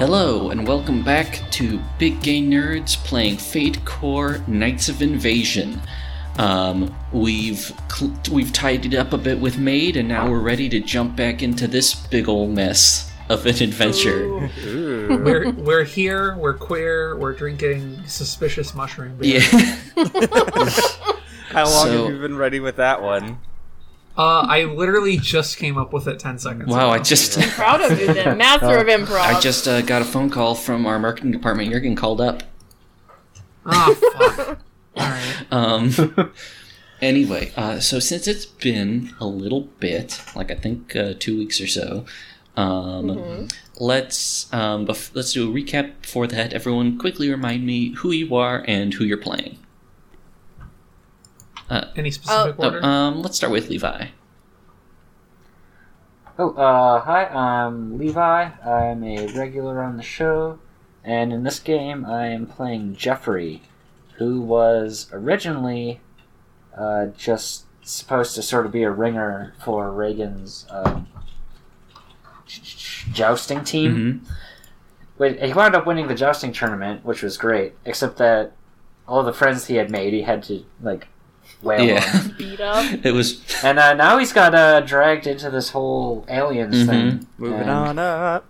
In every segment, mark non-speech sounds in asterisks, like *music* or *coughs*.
Hello, and welcome back to Big Gay Nerds playing Fate Core Knights of Invasion. Um, we've cl- we've tidied up a bit with Maid, and now we're ready to jump back into this big ol' mess of an adventure. We're we're here. We're queer. We're drinking suspicious mushroom beer. Yeah. *laughs* How long So- have you been ready with that one? Uh, I literally just came up with it ten seconds. wow, I ago. just Proud of you then. Master of *laughs* improv. I just uh, got a phone call from our marketing department. You're getting called up. Oh fuck. *laughs* All right. Um, *laughs* anyway, uh, so since it's been a little bit, like I think uh, two weeks or so, um, let's um, bef- let's do a recap before that. Everyone, quickly remind me who you are and who you're playing. Any specific Oh, order? um, let's start with Levi. Oh, uh, hi, I'm Levi. I'm a regular on the show, and in this game, I am playing Jeffrey, who was originally uh, just supposed to sort of be a ringer for Reagan's um, jousting team. hmm Wait, he wound up winning the jousting tournament, which was great, except that all the friends he had made, he had to, like, wail on. Yeah, beat up. *laughs* it was. And uh, now he's got uh, dragged into this whole aliens Mhm. thing. Moving And- on up.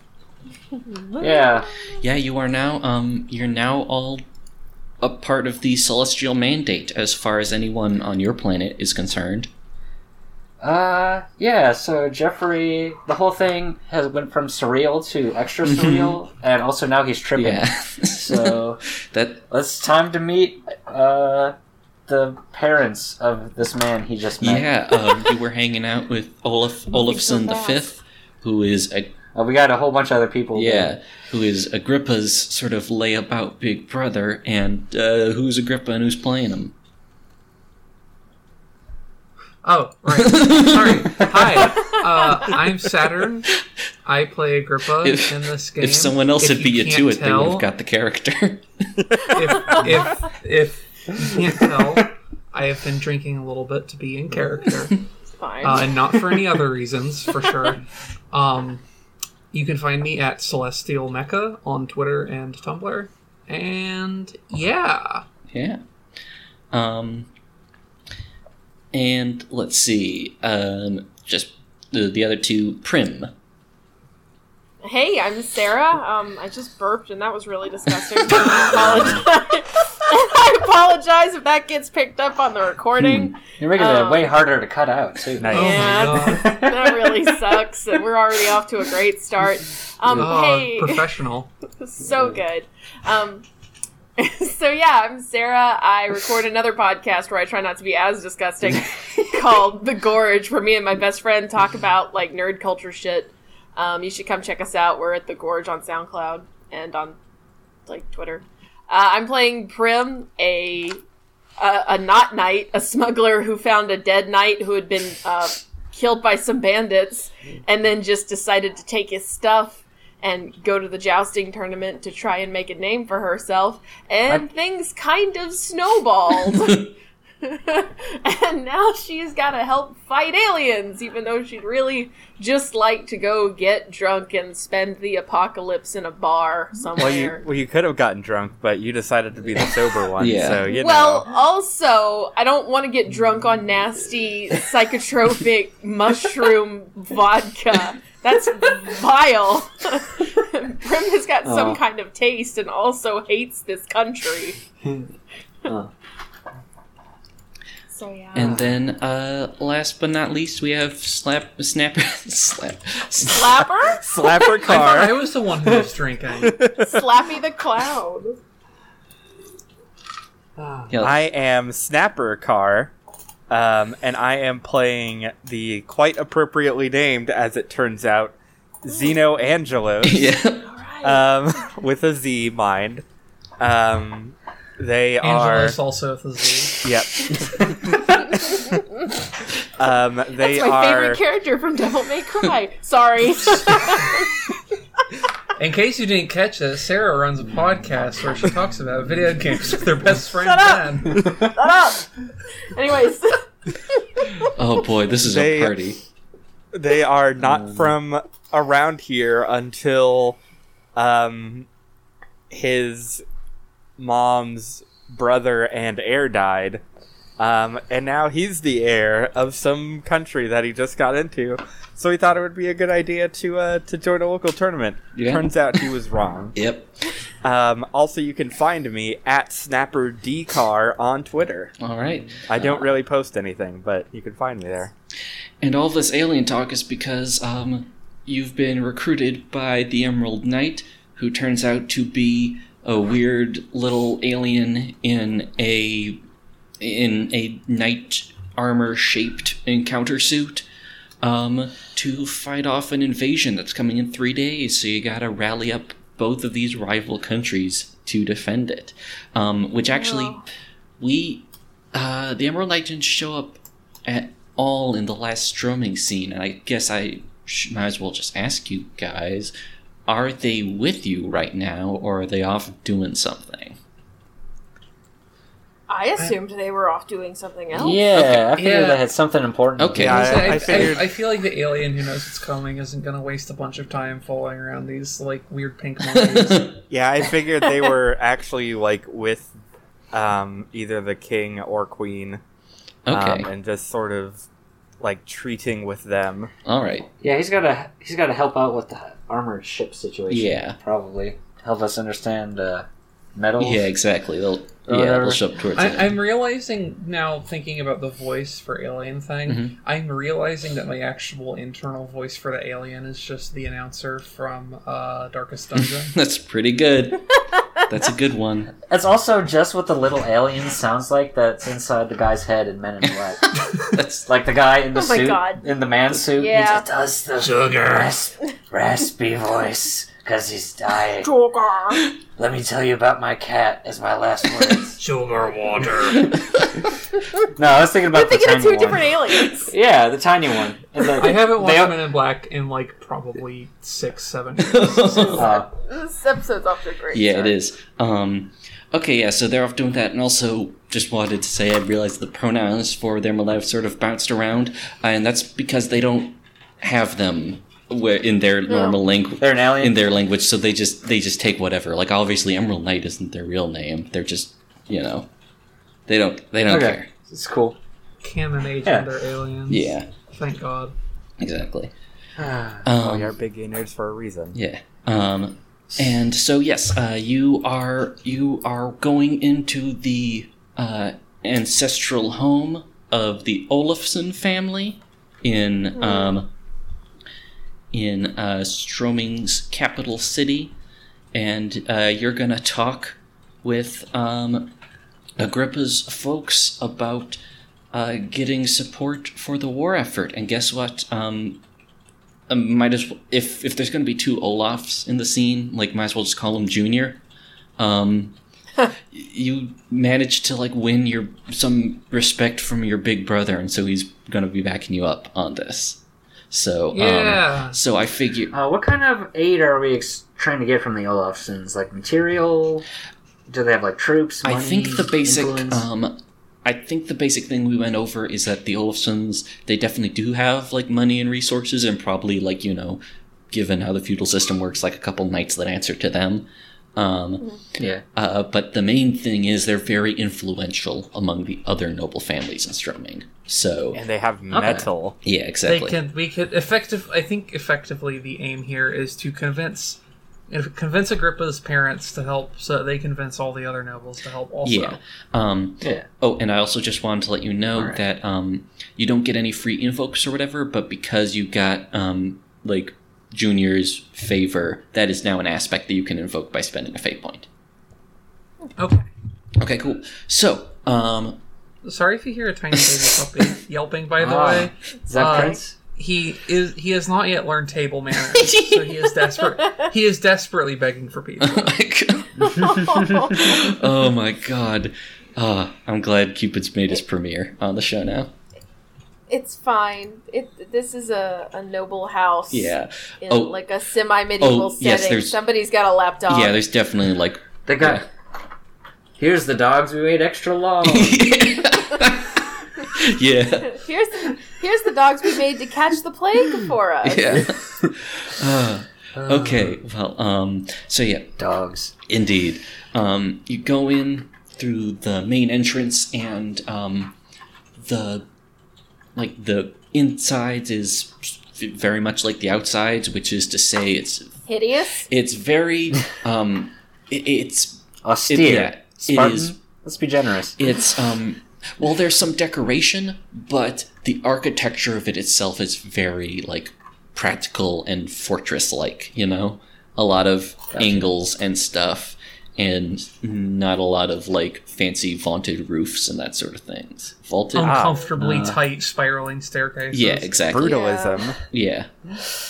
*laughs* Yeah. Yeah, you are now. Um, you're now all a part of the celestial mandate, as far as anyone on your planet is concerned. Uh, yeah. So Jeffrey, the whole thing has went from surreal to extra surreal, and also now he's tripping. Yeah. So *laughs* that it's time to meet uh the parents of this man he just met. Yeah, um, *laughs* you were hanging out with Olaf Olafson the. Fifth, who is a Uh, we got a whole bunch of other people. yeah, who is Agrippa's sort of layabout big brother, and uh, who's Agrippa and who's playing him? Oh, right. Sorry. Hi. Uh, I'm Saturn. I play Agrippa If- in this game. If someone else If had beat you can't to it, they would tell- have got the character. if if if you can't tell, I have been drinking a little bit to be in character, *laughs* It's fine. uh, and not for any other reasons, for sure. Um, you can find me at Celestial Mecca on Twitter and Tumblr, and yeah, yeah. Um. And let's see. Um. Just the the other two. Prim. Hey, I'm Sarah. Um, I just burped and that was really disgusting. *laughs* I apologize. *laughs* I apologize if that gets picked up on the recording. You're making it Um, way harder to cut out too. Nice. oh Yeah. my god, That really sucks, and we're already off to a great start. Um, oh, hey, professional. *laughs* so good. Um, so yeah, I'm Sarah. I record another podcast where I try not to be as disgusting, called The Gorge, where me and my best friend talk about like nerd culture shit. Um, you should come check us out. We're at The Gorge on SoundCloud and on like Twitter. Uh, I'm playing Prim, a a, a not knight, a smuggler who found a dead knight who had been uh, killed by some bandits, and then just decided to take his stuff and go to the jousting tournament to try and make a name for herself. And things kind of snowballed. *laughs* *laughs* and now she's got to help fight aliens, even though she'd really just like to go get drunk and spend the apocalypse in a bar somewhere. Well, you well you could have gotten drunk, but you decided to be the sober *laughs* one. Yeah. So you Well, know. also, I don't want to get drunk on nasty psychotropic *laughs* mushroom vodka. That's vile. Prim has got some Oh. kind of taste and also hates this country. Oh. So yeah. And then, uh, last but not least, we have Slap Snapper *laughs* Slap Slapper? Slapper I I was the one who was drinking. *laughs* Slappy the Clown. Ah. Yeah, I am Snapper car. Um, and I am playing the quite appropriately named, as it turns out, Zeno Angelos. *laughs* yeah. Um, with a Z mind. Um, they Angelus also with a Z. Yep. *laughs* um, they That's my are. favorite character from Devil May Cry. Sorry. *laughs* In case you didn't catch it, Sarah runs a podcast where she talks about video games with her best friend Shut up! Ben. Shut up! Anyways. *laughs* Oh boy, this is They- a party. they are not from around here until um, his mom's brother and heir died. Um, and now he's the heir of some country that he just got into. So he thought it would be a good idea to uh, to join a local tournament. Yeah. Turns out he was wrong. *laughs* Yep. Um, also, you can find me at Snapper Dcar on Twitter. All right. I don't really post anything, but you can find me there. And all this alien talk is because um, you've been recruited by the Emerald Knight, who turns out to be a weird little alien in a in a knight armor shaped encounter suit um, to fight off an invasion that's coming in three days. So you gotta rally up both of these rival countries to defend it. Um, which actually, we uh, the Emerald Knight didn't show up at all in the last Stroming scene, and I guess I sh- might as well just ask you guys: Are they with you right now, or are they off doing something? I assumed they were off doing something else. Yeah, I figured Yeah. they had something important. Okay. do. Yeah, I- I, I figured- I, feel like the alien who knows it's coming isn't going to waste a bunch of time following around these like weird pink *laughs* monkeys. Yeah, I figured they were actually like with um, either the king or queen, okay, um, and just sort of like treating with them. all right. Yeah, he's got to he's got to help out with the armored ship situation. Yeah. probably help us understand uh, metals. Yeah, exactly. They'll Or yeah, they'll show towards I, I'm realizing now, thinking about the voice for alien thing, Mhm. I'm realizing that my actual internal voice for the alien is just the announcer from uh, Darkest Dungeon. *laughs* That's pretty good. *laughs* That's a good one. It's also just what the little alien sounds like that's inside the guy's head in Men in Black. *laughs* That's like the guy in the Oh my suit, God. in the man suit. Yeah. He just does the Sugar. rasp, raspy voice because he's dying. Joker. *laughs* Let me tell you about my cat. as my last words. *laughs* Sugar water. no, I was thinking about You're thinking the of tiny two one. different aliens. *laughs* Yeah, the tiny one. And the- I haven't watched Men in Black in like probably six, seven years. uh, This episode's off to a great yeah, start. it is. Um, okay, yeah, so they're off doing that, and also just wanted to say I realized the pronouns for their Malev sort of bounced around, and that's because they don't have them where in their normal language. they're an alien. In their language, so they just they just take whatever. Like obviously, Emerald Knight isn't their real name. They're just you know, they don't they don't Okay. care. It's cool. Canon age Yeah. and they're aliens. Yeah, Thank God. exactly. oh, Um, you're big gay nerds for a reason. Yeah. Um, and so yes, uh, you are you are going into the uh, ancestral home of the Olafson family in um, in uh, Stroming's capital city, and uh, you're gonna talk with um, Agrippa's folks about uh, getting support for the war effort. And guess what? Um, um, might as well if if there's going to be two Olafs in the scene, like might as well just call him Junior. Um, *laughs* you managed to like win your some respect from your big brother, and so he's going to be backing you up on this. So um, Yeah. so I figure Uh, what kind of aid are we ex- trying to get from the Olafsons? Like material? Do they have like troops? I think the basic um I think the basic thing we went over is that the Olafsons they definitely do have like money and resources and probably like, you know, given how the feudal system works, like a couple knights that answer to them. Um yeah. uh, but the main thing is they're very influential among the other noble families in Stroming. So And they have metal. yeah, exactly. They can. We could effective. I think effectively the aim here is to convince, if- convince Agrippa's parents to help, so that they convince all the other nobles to help. Also, Yeah. Um, Yeah. Oh, and I also just wanted to let you know Alright. that um, you don't get any free invokes or whatever, but because you got um, like Junior's favor, that is now an aspect that you can invoke by spending a fate point. Okay. Okay, cool. So, um, Sorry if you hear a tiny baby *laughs* puppy yelping. By the Ah. way, Is that Uh, Prince? he is. He has not yet learned table manners, so he is *laughs* desperate. He is desperately begging for pizza. *laughs* oh my god. Uh, I'm glad Cupid's made his premiere on the show now. It's fine. It this is a, a noble house. Yeah. In Oh. like a semi medieval Oh, setting. yes, there's- Somebody's got a lapdog. Yeah, there's definitely like. They got. Here's the dogs we made extra long. *laughs* yeah. here's the, here's the dogs we made to catch the plague for us. Yeah. *laughs* Uh, Okay, well, um, so yeah, Dogs. Indeed. Um, you go in through the main entrance, and um, the like the insides is very much like the outsides, which is to say, it's Hideous. it's very *laughs* um, it, it's Austere. yeah, Spartan. is- Let's be generous. it's um well there's some decoration but the architecture of it itself is very like practical and fortress like you know a lot of angles and stuff and not a lot of like fancy vaulted roofs and that sort of things vaulted Uncomfortably uh, tight spiraling staircases. yeah exactly Brutalism. yeah,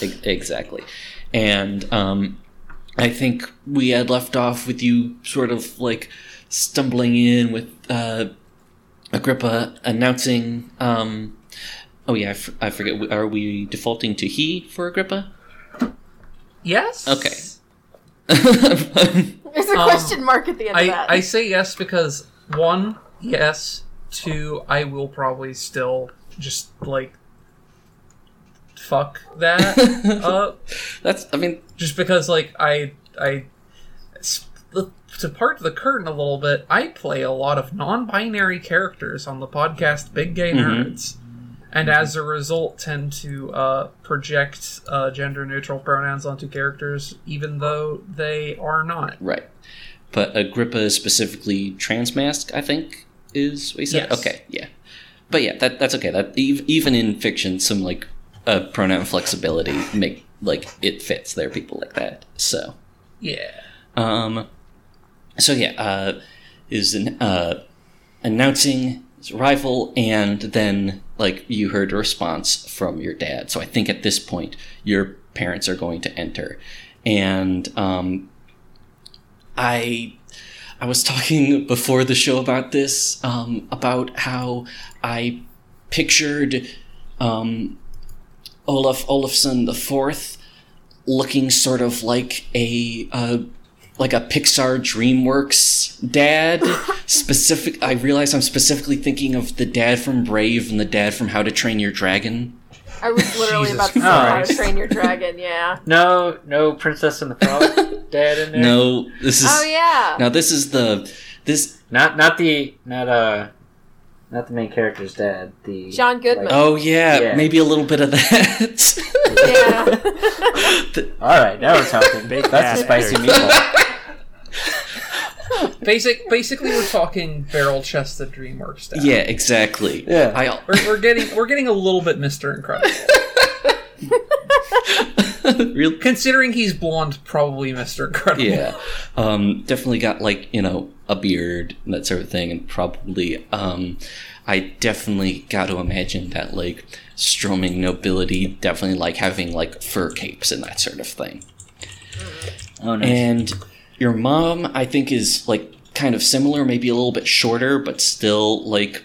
e- exactly. And um, I think we had left off with you sort of like stumbling in with uh, Agrippa announcing. Um, oh yeah, I, f- I forget. Are we defaulting to he for Agrippa? Yes. Okay. *laughs* There's a Um, question mark at the end of I, that. I say yes because one, yes. Two, I will probably still just like fuck that *laughs* up. That's. I mean, Just because like I I to part the curtain a little bit, I play a lot of non-binary characters on the podcast Big Gay Mhm. Nerds. And as a result, tend to uh, project uh, gender-neutral pronouns onto characters, even though they are not. right. But Agrippa is specifically transmask. I think is what he said. Yes. Okay. Yeah. But yeah, that that's okay. That even in fiction, some like uh, pronoun flexibility make like it fits. There are people like that. So. Yeah. Um, so yeah, uh, is an, uh, announcing arrival, and then like you heard a response from your dad. So I think at this point your parents are going to enter, and um, I I was talking before the show about this um, about how I pictured um, Olaf Olafson the Fourth looking sort of like a uh, like a Pixar DreamWorks dad. *laughs* Specific. I realize I'm specifically thinking of the dad from Brave and the dad from How to Train Your Dragon. I was literally Jesus about to say how to train your dragon. Yeah. *laughs* No, no Princess and the Frog dad in there. No, this is Oh yeah. now this is the this. Not not the not uh not the main character's dad. The John Goodman. like- Oh yeah, Yeah. maybe a little bit of that. Yeah. *laughs* all right, now we're talking. Big That's a spicy meatball. *laughs* Basic, basically, we're talking barrel-chested DreamWorks stuff. yeah, exactly. Yeah. I we're, we're getting we're getting a little bit Mister Incredible. *laughs* real Considering he's blonde, probably Mister Incredible. yeah um definitely got like you know a beard and that sort of thing and probably um i definitely got to imagine that like stroming nobility definitely like having like fur capes and that sort of thing Oh no. and your mom i think is like kind of similar maybe a little bit shorter but still like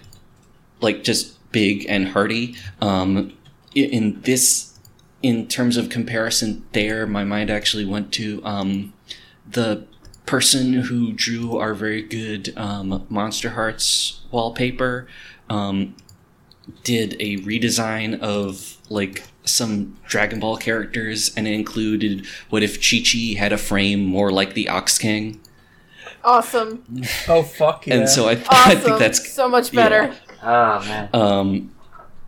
like just big and hearty um in this in terms of comparison there my mind actually went to um the person who drew our very good um, monster hearts wallpaper um, did a redesign of like some Dragon Ball characters, and it included what if Chi Chi had a frame more like the Ox King, awesome. Oh fuck yeah! and so I, *laughs* I Awesome. think that's so much better. oh man. um,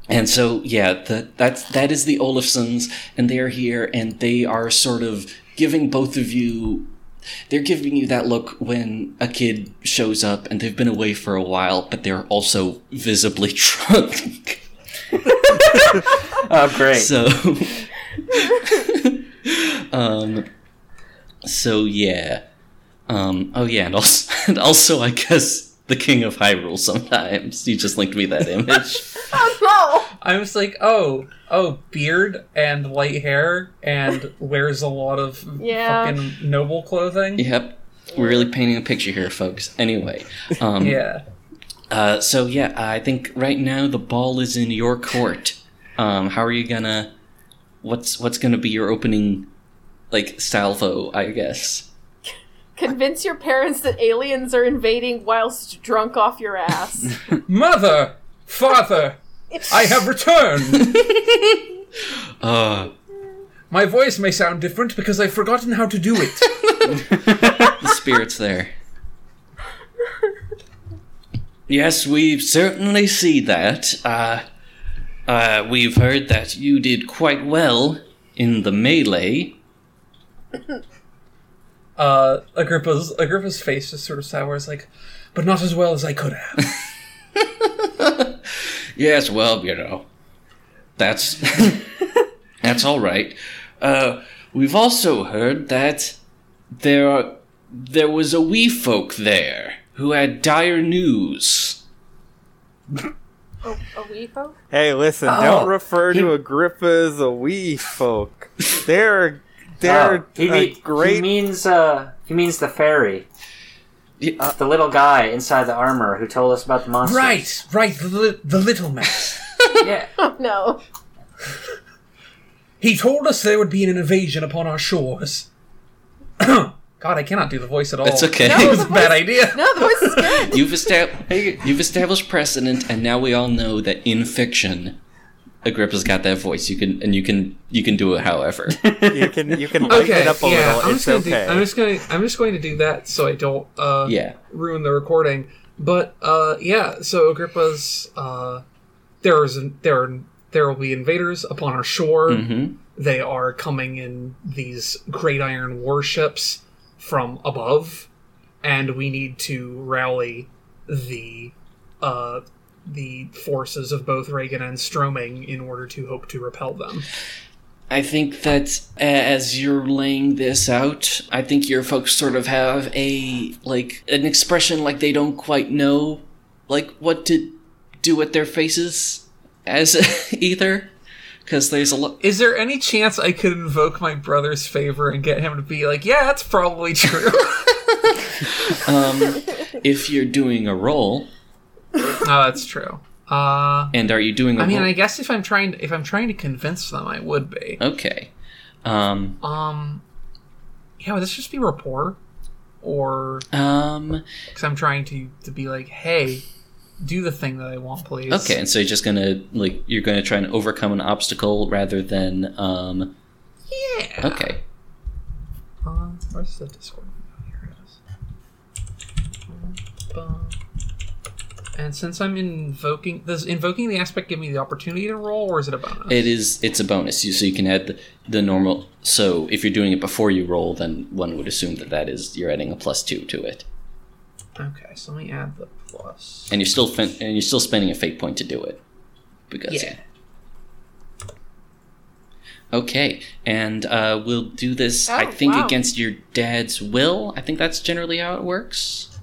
and so yeah, the, that's that is the Olafsons, and they are here, and they are sort of giving both of you. They're giving you that look when a kid shows up and they've been away for a while, but they're also visibly *laughs* drunk. *laughs* Oh great. So, *laughs* um, so yeah, um, oh yeah, and also, and also, I guess the King of Hyrule. Sometimes you just linked me that image. I was like, oh, oh, beard and light hair, and wears a lot of Yeah. fucking noble clothing. yep, we're really painting a picture here, folks. Anyway, um, Yeah. Uh, so yeah, I think right now the ball is in your court. Um, how are you gonna? What's what's gonna be your opening, like salvo? I guess. Convince your parents that aliens are invading whilst drunk off your ass. *laughs* Mother, father, I have returned. *laughs* Uh, My voice may sound different because I've forgotten how to do it. *laughs* the spirit's there. Yes, we certainly see that. Uh, uh, we've heard that you did quite well in the melee. uh, Agrippa's Agrippa's face just sort of sours, like, but not as well as I could have. *laughs* Yes, well, you know, that's *laughs* that's all right. Uh, we've also heard that there there was a wee folk there who had dire news. Oh, a wee folk? Hey, listen! Oh, don't refer he- to Agrippa as a wee folk. They're they're Oh, he, a me- great. he means uh he means the fairy. Y- Uh, the little guy inside the armor who told us about the monster. right, right, the, li- the little man. *laughs* *laughs* Yeah. Oh no. He told us there would be an invasion upon our shores. *coughs* God, I cannot do the voice at all. That's okay. No. It was a bad idea. No, the voice is *laughs* good. You've established you've established precedent, and now we all know that in fiction, Agrippa's got that voice. You can and you can you can do it however. *laughs* you can you can lighten Okay, it up a yeah, little. I'm it's just gonna okay. do. I'm just gonna. I'm just going to do that so I don't uh, yeah. ruin the recording. But uh, yeah, so Agrippa's. Uh, there is there there will be invaders upon our shore. hmm They are coming in these great iron warships from above, and we need to rally the uh, the forces of both Reagan and Stroming in order to hope to repel them. I think that as you're laying this out, I think your folks sort of have a like an expression like they don't quite know like what to do with their faces as *laughs* either because there's a lot Is there any chance I could invoke my brother's favor and get him to be like, "Yeah, that's probably true"? *laughs* um if you're doing a roll *laughs* oh, that's true. Uh, and are you doing I mean? I guess if I'm trying to, if I'm trying to convince them, I would be. okay um Um, yeah, would this just be rapport, or um because I'm trying to to be like, hey, do the thing that I want, please. okay and so you're just gonna like you're gonna try and overcome an obstacle rather than um Yeah. okay Uh, where's the Discord? Here it is. Bum. And since I'm invoking, does invoking the aspect give me the opportunity to roll, or is it a bonus? It is. It's a bonus. You so you can add the, the normal. So if you're doing it before you roll, then one would assume that that is you're adding a plus two to it, Okay, so let me add the plus. and you're still fin- and you're still spending a fate point to do it. Because Yeah. Okay, and uh, we'll do this. I Oh, think wow. against your dad's will. I think that's generally how it works.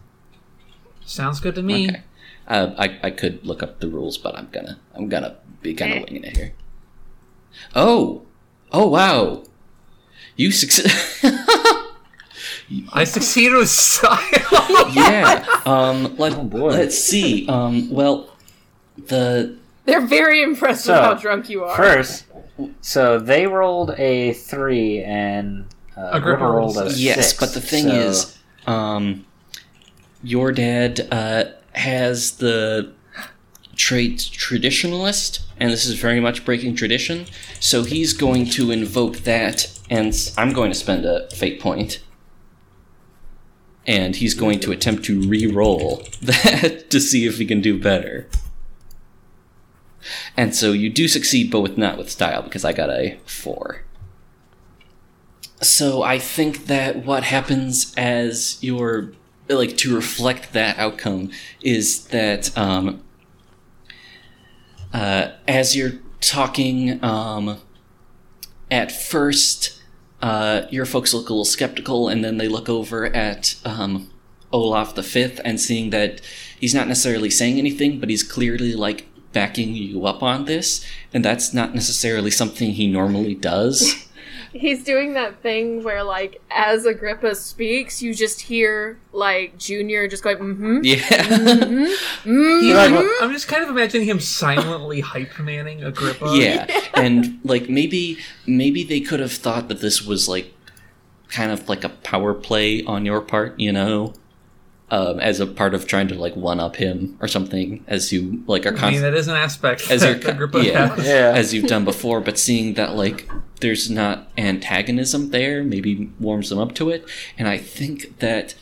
Sounds good to me. Okay. Uh, I I could look up the rules, but I'm gonna I'm gonna be kind of winging it here. Oh, oh wow, you succeed. *laughs* I succeeded with style. *laughs* yeah. *laughs* Um. Let, Oh, boy. Let's see. Um. Well, the They're very impressed So, with how drunk you are. First, so they rolled a three and uh, Agrippa Agrippa rolled rolled a six. yes, but the thing so- is, um, your dad uh has the trait traditionalist, and this is very much breaking tradition. So he's going to invoke that, and I'm going to spend a fate point. And he's going to attempt to re-roll *laughs* that to see if he can do better. And so you do succeed, but with not with style, because I got a four. So I think that what happens as your like to reflect that outcome is that um, uh, as you're talking, um, at first, uh, your folks look a little skeptical, and then they look over at um, Olaf the Fifth and seeing that he's not necessarily saying anything, but he's clearly like backing you up on this, and that's not necessarily something he normally does. He's doing that thing where, like, as Agrippa speaks, you just hear, like, Junior just going, mm hmm. *laughs* yeah. Mm-hmm. He- like- I'm just kind of imagining him silently hype manning Agrippa. *laughs* yeah and like maybe maybe they could have thought that this was like kind of like a power play on your part you know um, as a part of trying to like one up him or something as you like are I mean constantly that is an aspect as *laughs* that you're Agrippa yeah, has. Yeah. as you've done before but seeing that like there's not antagonism there, maybe warms them up to it. And I think that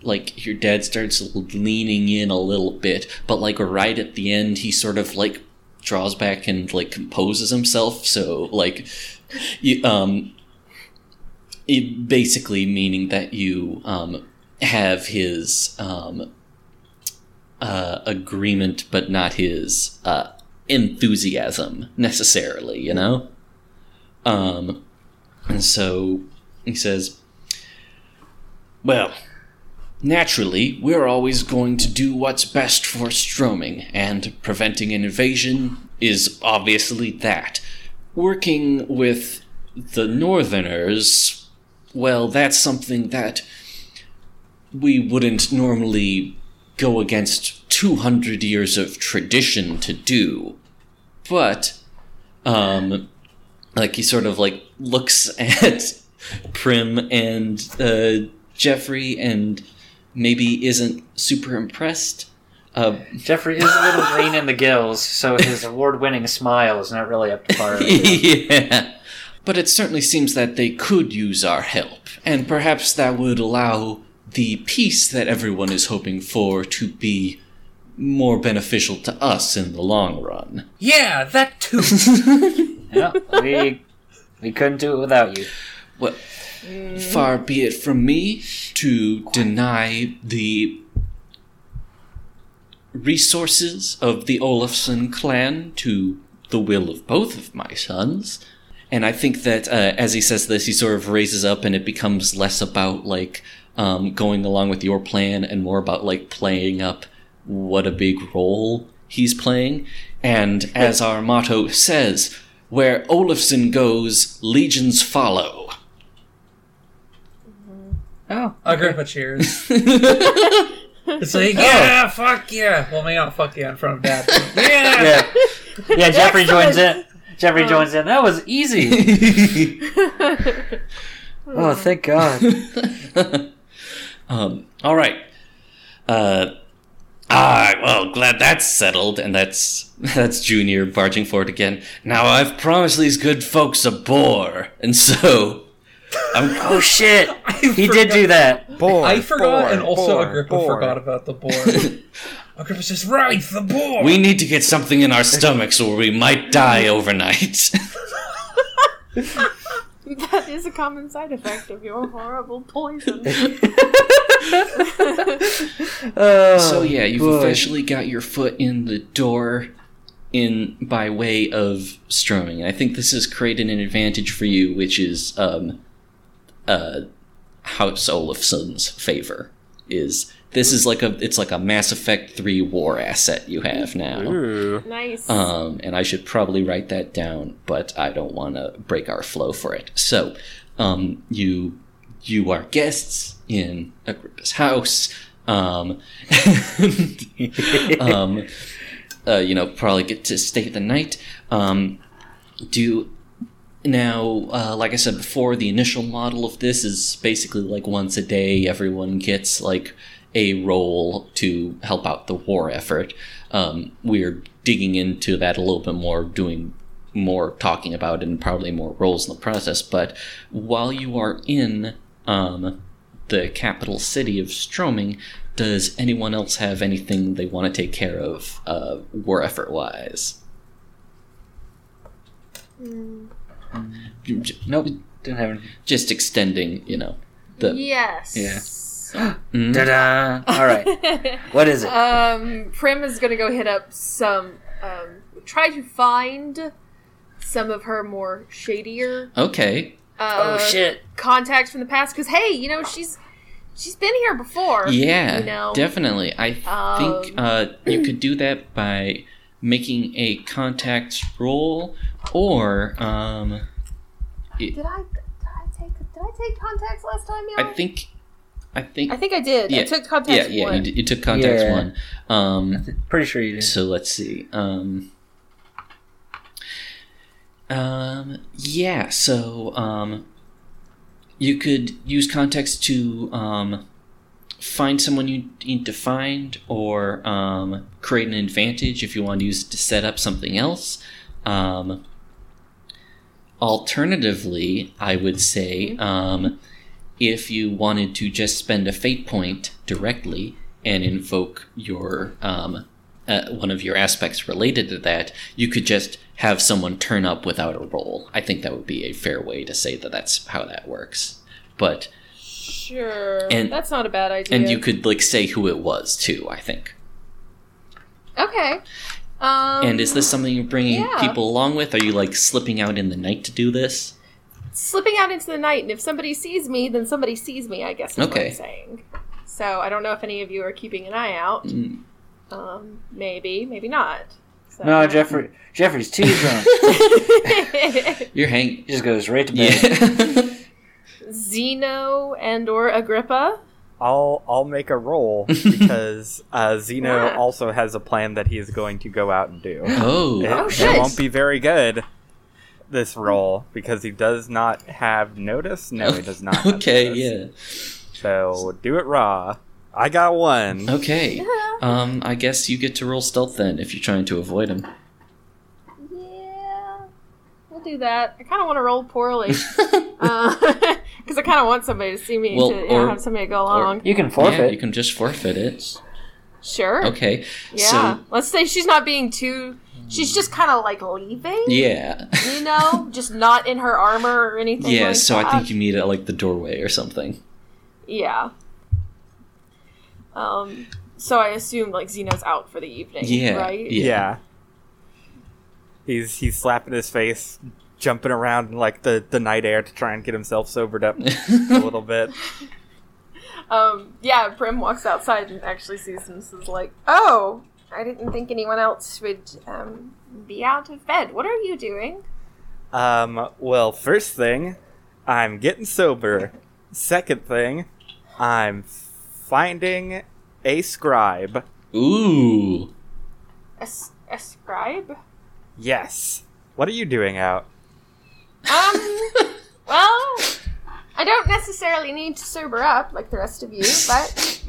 like your dad starts leaning in a little bit, but like right at the end, he sort of like draws back and like composes himself. So like, you, um, it basically meaning that you um have his um uh agreement, but not his uh enthusiasm necessarily. You know. Um, and so he says, "Well." Naturally, we're always going to do what's best for Stroming, and preventing an invasion is obviously that. Working with the Northerners, well, that's something that we wouldn't normally go against 200 years of tradition to do. But, um, like he sort of like looks *laughs* at Prim and uh, Jeffrey and maybe isn't super impressed. Uh, Jeffrey is a little green in the gills, so his award-winning smile is not really up to par. *laughs* yeah. But it certainly seems that they could use our help, and perhaps that would allow the peace that everyone is hoping for to be more beneficial to us in the long run. Yeah, that too. *laughs* yeah, we we couldn't do it without you. Well, far be it from me to deny the resources of the Olafson clan to the will of both of my sons. And I think that uh, as he says this, he sort of raises up and it becomes less about like um, going along with your plan and more about like playing up what a big role he's playing. And as our motto says, where Olafson goes, legions follow. Oh, Agrippa cheers. *laughs* It's like, yeah, fuck yeah. Well, maybe not fuck yeah in front of dad. *laughs* Yeah. yeah, yeah. Jeffrey joins in. Jeffrey joins in. That was easy. *laughs* Oh, thank God. um, all right. Uh, ah, well, glad that's settled, and that's *laughs* that's Junior barging forward again. Now I've promised these good folks a boar, and so I'm. Oh *laughs* shit! He did do that. Boar, I forgot, boar, and also boar, Agrippa boar. forgot about the boar. *laughs* Agrippa says, right, the boar. We need to get something in our stomachs, or we might die overnight. *laughs* That is a common side effect of your horrible poison. *laughs* Oh, so yeah, you've boy. officially got your foot in the door in by way of stroming. I think this has created an advantage for you, which is um, uh, House Olafson's favor. Is this is like a it's like a Mass Effect three war asset you have now. Ooh. nice. Um, and I should probably write that down, but I don't want to break our flow for it. So, um, you you are guests in Agrippa's house. Um, *laughs* um, uh, you know, probably get to stay the night. Um, do now, uh, like I said before, the initial model of this is basically like once a day, everyone gets like a role to help out the war effort. Um, we're digging into that a little bit more, doing more talking about it and probably more roles in the process. But while you are in um, the capital city of Stroming, does anyone else have anything they want to take care of uh, war effort wise? Nope. Didn't have any. Just extending, you know, the yes. Yeah. Mm. *gasps* Ta-da! All right. *laughs* What is it? Um, Prim is gonna go hit up some. Um, try to find some of her more shadier Okay. uh, oh shit! contacts from the past. Because hey, you know she's she's been here before. Yeah, you know. definitely. I think Um, uh, you could do that by making a contacts roll, or um, Did I did I take did I take contacts last time? I Y'all? think, I think, I think I did. Yeah. I took contacts. yeah, yeah, one. you, you took contacts Yeah. one. Um, Pretty sure you did. so let's see. Um, um, yeah. So um, you could use contacts to um, find someone you need to find, or um, create an advantage if you want to use it to set up something else. Um, alternatively, I would say um, if you wanted to just spend a fate point directly and invoke your um, uh, one of your aspects related to that, you could just have someone turn up without a roll. I think that would be a fair way to say that that's how that works. But Sure. And- That's not a bad idea. and you could like say who it was too. I think. Okay. Um, And is this something you're bringing yeah. people along with? Are you like slipping out in the night to do this? Slipping out into the night, and if somebody sees me, then somebody sees me. I guess is what Okay. I'm saying. So I don't know if any of you are keeping an eye out. Mm. Um, maybe, maybe not. So. No, Jeffrey. Jeffrey's too *laughs* drunk. *laughs* You're hang. just goes right to bed. Yeah. *laughs* Zeno and or Agrippa. I'll I'll make a roll because uh, Zeno Yeah. also has a plan that he is going to go out and do. oh. It, Oh, it won't be very good. This roll because he does not have notice. No, he does not. *laughs* okay. notice. Yeah. So do it raw. I got one. Okay. *laughs* Um. I guess you get to roll stealth then if you're trying to avoid him. Yeah, we'll do that. I kind of want to roll poorly *laughs* because I kind of want somebody to see me Well, to you or- know, have somebody go along. You can Yeah. forfeit. You can just forfeit it. Sure. Okay. Yeah. So Let's say she's not being too. She's just kind of like leaving. yeah. You know, *laughs* just not in her armor or anything. Yeah. like so I think you meet at like the doorway or something. Yeah. Um. So I assume like Zeno's out for the evening. Yeah, Right. yeah. Yeah. He's he's slapping his face, jumping around in like the, the night air to try and get himself sobered up *laughs* a little bit. *laughs* Um. Yeah. Prim walks outside and actually sees him. and is like, "Oh, I didn't think anyone else would um be out of bed. What are you doing?" Um, well, first thing, I'm getting sober. Second thing, I'm finding a scribe. Ooh. A, s- a scribe. Yes. What are you doing out? Um. *laughs* well, I don't necessarily need to sober up like the rest of you, but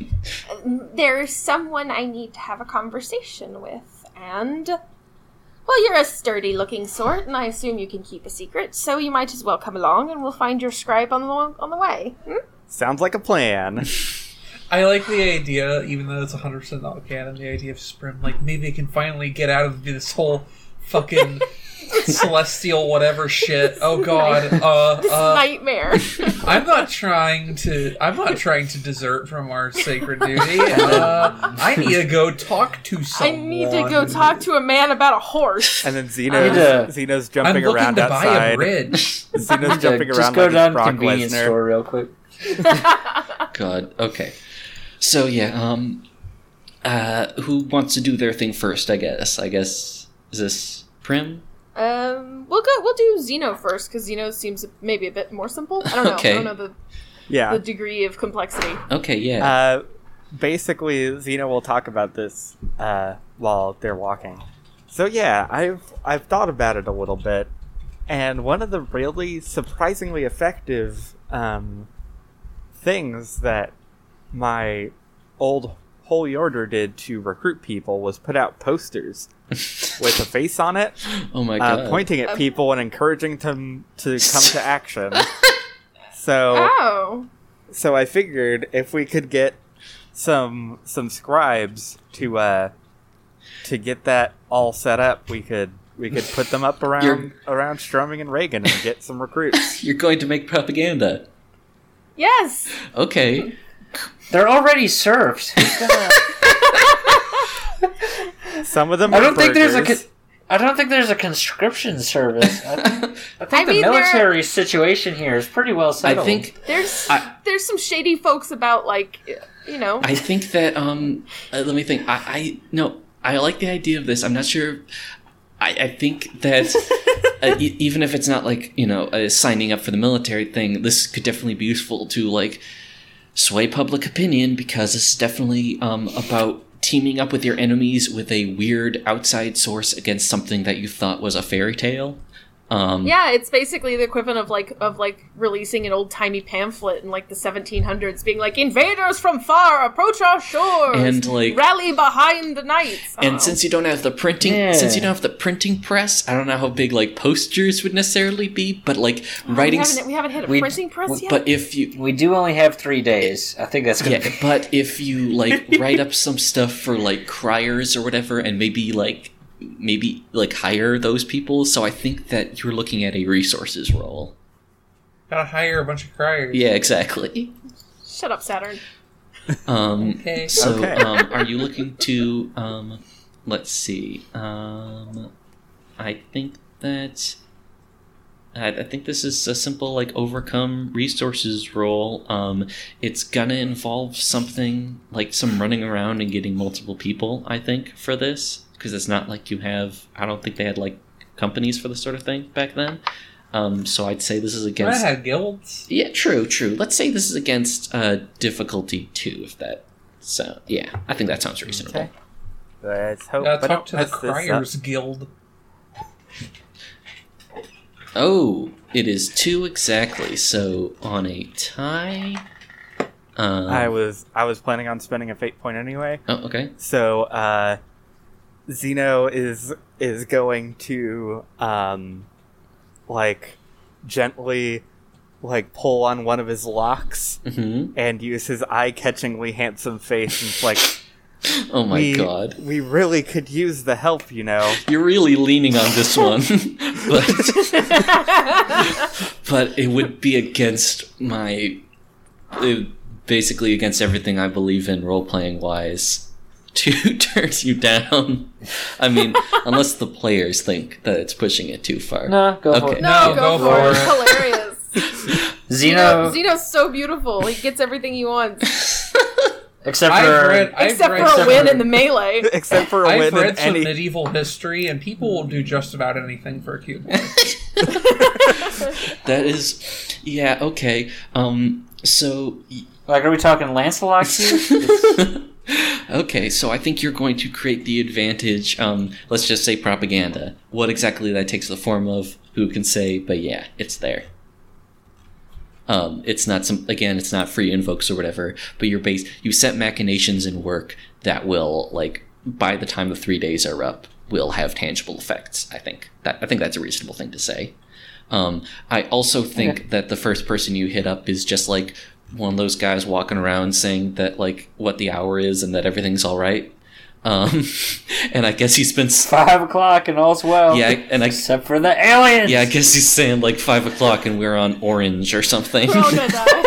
there's someone I need to have a conversation with, and well, you're a sturdy-looking sort, and I assume you can keep a secret, so you might as well come along, and we'll find your scribe on the on the way. Hmm? Sounds like a plan. *laughs* I like the idea, even though it's 100% not canon, the idea of Sprim, like, maybe they can finally get out of this whole fucking *laughs* *laughs* celestial whatever shit. Oh god. Uh, This uh, nightmare. *laughs* I'm not trying to. I'm not trying to desert from our sacred duty. *laughs* Uh, I need to go talk to someone. I need to go talk to a man about a horse. And then need Zeno's, to- Zeno's I'm jumping looking around to buy a outside. bridge. Zeno's Just jumping around go like down to the Brock convenience Lesnar. store real quick. God. Okay. So yeah. Um. Uh. Who wants to do their thing first? I guess. I guess. Is this Prim? Um, we'll go. We'll do Zeno first because Zeno seems maybe a bit more simple. I don't know. Okay. I don't know the, Yeah. the degree of complexity. Okay. Yeah. Uh, basically, Zeno will talk about this uh, while they're walking. So yeah, I've I've thought about it a little bit, and one of the really surprisingly effective um, things that my old holy order did to recruit people was put out posters with a face on it, *laughs* oh my god. uh, pointing at people and encouraging them to come to action. *laughs* So Oh, so I figured if we could get some some scribes to uh to get that all set up, we could we could put them up around *laughs* You're- around Stroming and Reagan and get some recruits. You're going to make propaganda. yes. Okay. They're already served. Who's gonna- Some of them. I are don't think there's a. Con- I don't think there's a conscription service. I think, I think I the mean, there- military situation here is pretty well settled. I settled. think. There's I- there's some shady folks about like you know. I think that. Um. uh, let me think. I. I. No. I like the idea of this. I'm not sure. I. I think that. uh, e- *laughs* even if it's not like you know uh, signing up for the military thing, this could definitely be useful to like sway public opinion because it's definitely um, about teaming up with your enemies with a weird outside source against something that you thought was a fairy tale. Um, Yeah, it's basically the equivalent of like of like releasing an old timey pamphlet in like the 1700s, being like invaders from far approach our shores And, like- rally behind the knights. And know. since you don't have the printing, Yeah. since you don't have the printing press, I don't know how big like posters would necessarily be, but like we writing. s- haven't, we haven't hit a We- printing press we- yet. But if you, We do only have three days. I think that's gonna yeah, be. but if you like write up *laughs* some stuff for like criers or whatever, and maybe like maybe like hire those people, so I think that you're looking at a resources roll. Gotta hire a bunch of criers. Yeah, exactly. Shut up, Saturn. Um, Okay. So, Okay. um, are you looking to? Um, let's see. Um, I think that. I, I think this is a simple like overcome resources roll. Um, it's gonna involve something like some running around and getting multiple people. I think for this because it's not like you have. I don't think they had like companies for this sort of thing back then. Um, so I'd say this is I against. had guilds. Yeah, true, true. Let's say this is against uh, difficulty two, if that. So yeah, I think that sounds reasonable. Okay. Let's hope. Gotta talk to the mess criers guild. Oh, it is two exactly. So on a tie. Um, I was I was planning on spending a fate point anyway. Oh, okay. So uh Zeno is is going to um like gently like pull on one of his locks hmm and use his eye-catchingly handsome face and it's like *laughs* Oh my we, god, we really could use the help, you know. you're really leaning on this one, *laughs* but but it would be against my, it- basically against everything I believe in role playing wise. To *laughs* turn you down. I mean, unless the players think that it's pushing it too far. No, go for it. No, No, go, go for for it. it. It's hilarious. *laughs* Zeno, Zeno, Zeno's so beautiful. He gets everything he wants, *laughs* except for read, except read for a win some- in the melee. Except for a I've win in read some any medieval history, and people will do just about anything for a cube. That is, yeah, okay. Um, so, like, are we talking Lancelot here? Okay, so I think you're going to create the advantage. Um, let's just say propaganda. What exactly that takes the form of, who can say? But yeah, it's there. Um, it's not some again, it's not free invokes or whatever. But you're based. You set machinations in work that will like by the time the three days are up, will have tangible effects. I think that I think that's a reasonable thing to say. Um, I also think Okay. that the first person you hit up is just like one of those guys walking around saying that like what the hour is and that everything's all right. Um, *laughs* and I guess he's been Five o'clock and all's well. yeah, and I Except for the aliens. yeah I guess he's saying like five o'clock and we're on orange or something. We're all gonna die. *laughs*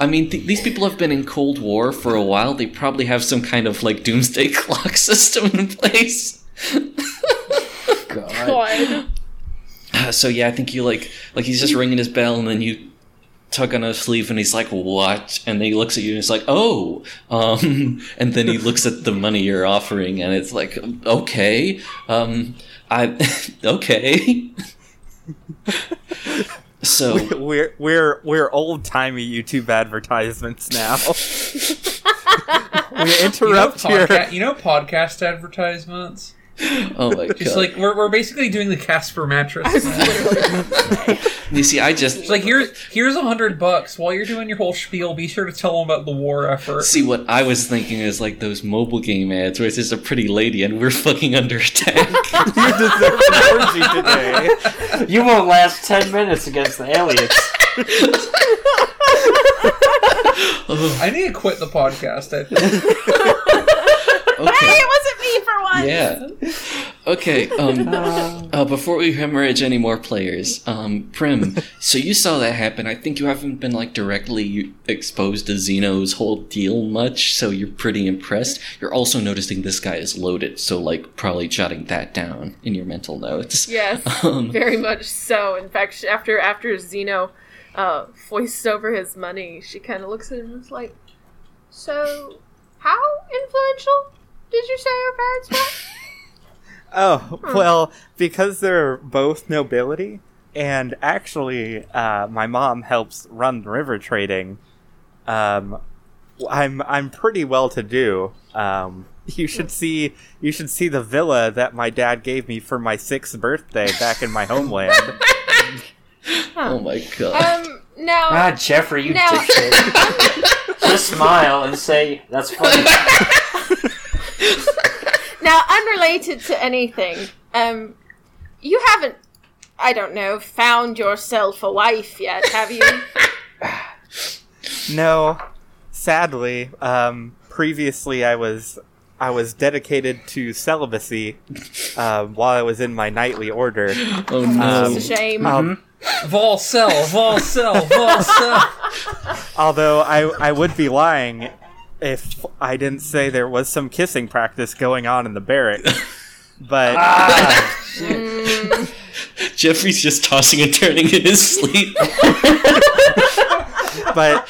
I mean, th- these people have been in Cold War for a while. They probably have some kind of like doomsday *laughs* clock system in place. God. God. *sighs* so yeah, I think you like like he's just ringing his bell, and then you tug on his sleeve, and he's like, "What?" And then he looks at you, and he's like, "Oh," um, *laughs* and then he looks at the money you're offering, and it's like, "Okay, um, I *laughs* okay." *laughs* so we're we're we're old timey YouTube advertisements now. we You know, interrupt here. podca- you know podcast advertisements? *laughs* oh my god! Just like we're, we're basically doing the Casper mattress. *laughs* you see, I just It's like here's here's a hundred bucks. While you're doing your whole spiel, be sure to tell them about the war effort. See what I was thinking is like those mobile game ads where it's just a pretty lady and we're fucking under attack. *laughs* you deserve an orgy today. You won't last ten minutes against the aliens. I need to quit the podcast. I think. *laughs* okay. Hey, it wasn't me for once. Yeah. Okay. Um, *laughs* uh, before we hemorrhage any more players, um, Prim. *laughs* So you saw that happen. I think you haven't been like directly exposed to Zeno's whole deal much, so you're pretty impressed. You're also noticing this guy is loaded, so like probably jotting that down in your mental notes. Yes, Um, very much so. In fact, after after Zeno uh, foists over his money, she kind of looks at him and is like, "So, how influential did you say your parents were?" *laughs* Oh well, because they're both nobility, and actually, uh, my mom helps run river trading. Um, I'm I'm pretty well to do. Um, *laughs* you should see you should see the villa that my dad gave me for my sixth birthday back in my homeland. *laughs* Oh my god. Um, now, Ah, Jeffrey, you Now- dipshit. Just smile and say that's funny. Now, unrelated to anything, um, you haven't, I don't know, found yourself a wife yet, have you? *laughs* no, sadly, um, previously I was I was dedicated to celibacy um, while I was in my knightly order. oh no. It's a shame. Um, Volcel, Volcel, Volcel. *laughs* Although I I would be lying if I didn't say there was some kissing practice going on in the barracks. *laughs* But Ah, *laughs* Jeffrey's just tossing and turning in his sleep. *laughs* but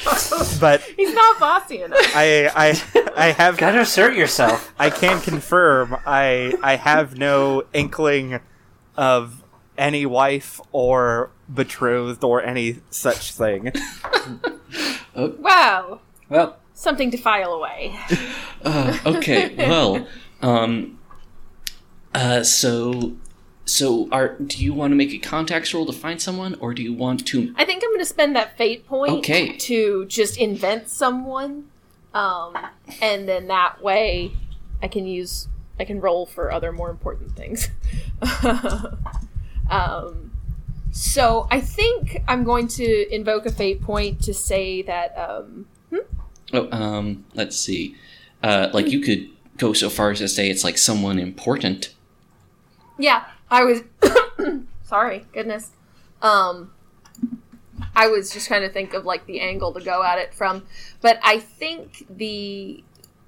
but He's not bossy enough. I I I have gotta assert yourself. I can confirm I I have no inkling of any wife or betrothed or any such thing. Well, Well, something to file away. *laughs* Uh, okay, well, um, uh, so, so, are do you want to make a contacts roll to find someone, or do you want to? I think I'm going to spend that fate point Okay. to just invent someone, um, and then that way I can use I can roll for other more important things. *laughs* um, so I think I'm going to invoke a fate point to say that um, Oh, um, let's see. Uh, like you could go so far as to say it's like someone important. Yeah, I was. *coughs* sorry, goodness. Um, I was just trying to think of like the angle to go at it from, but I think the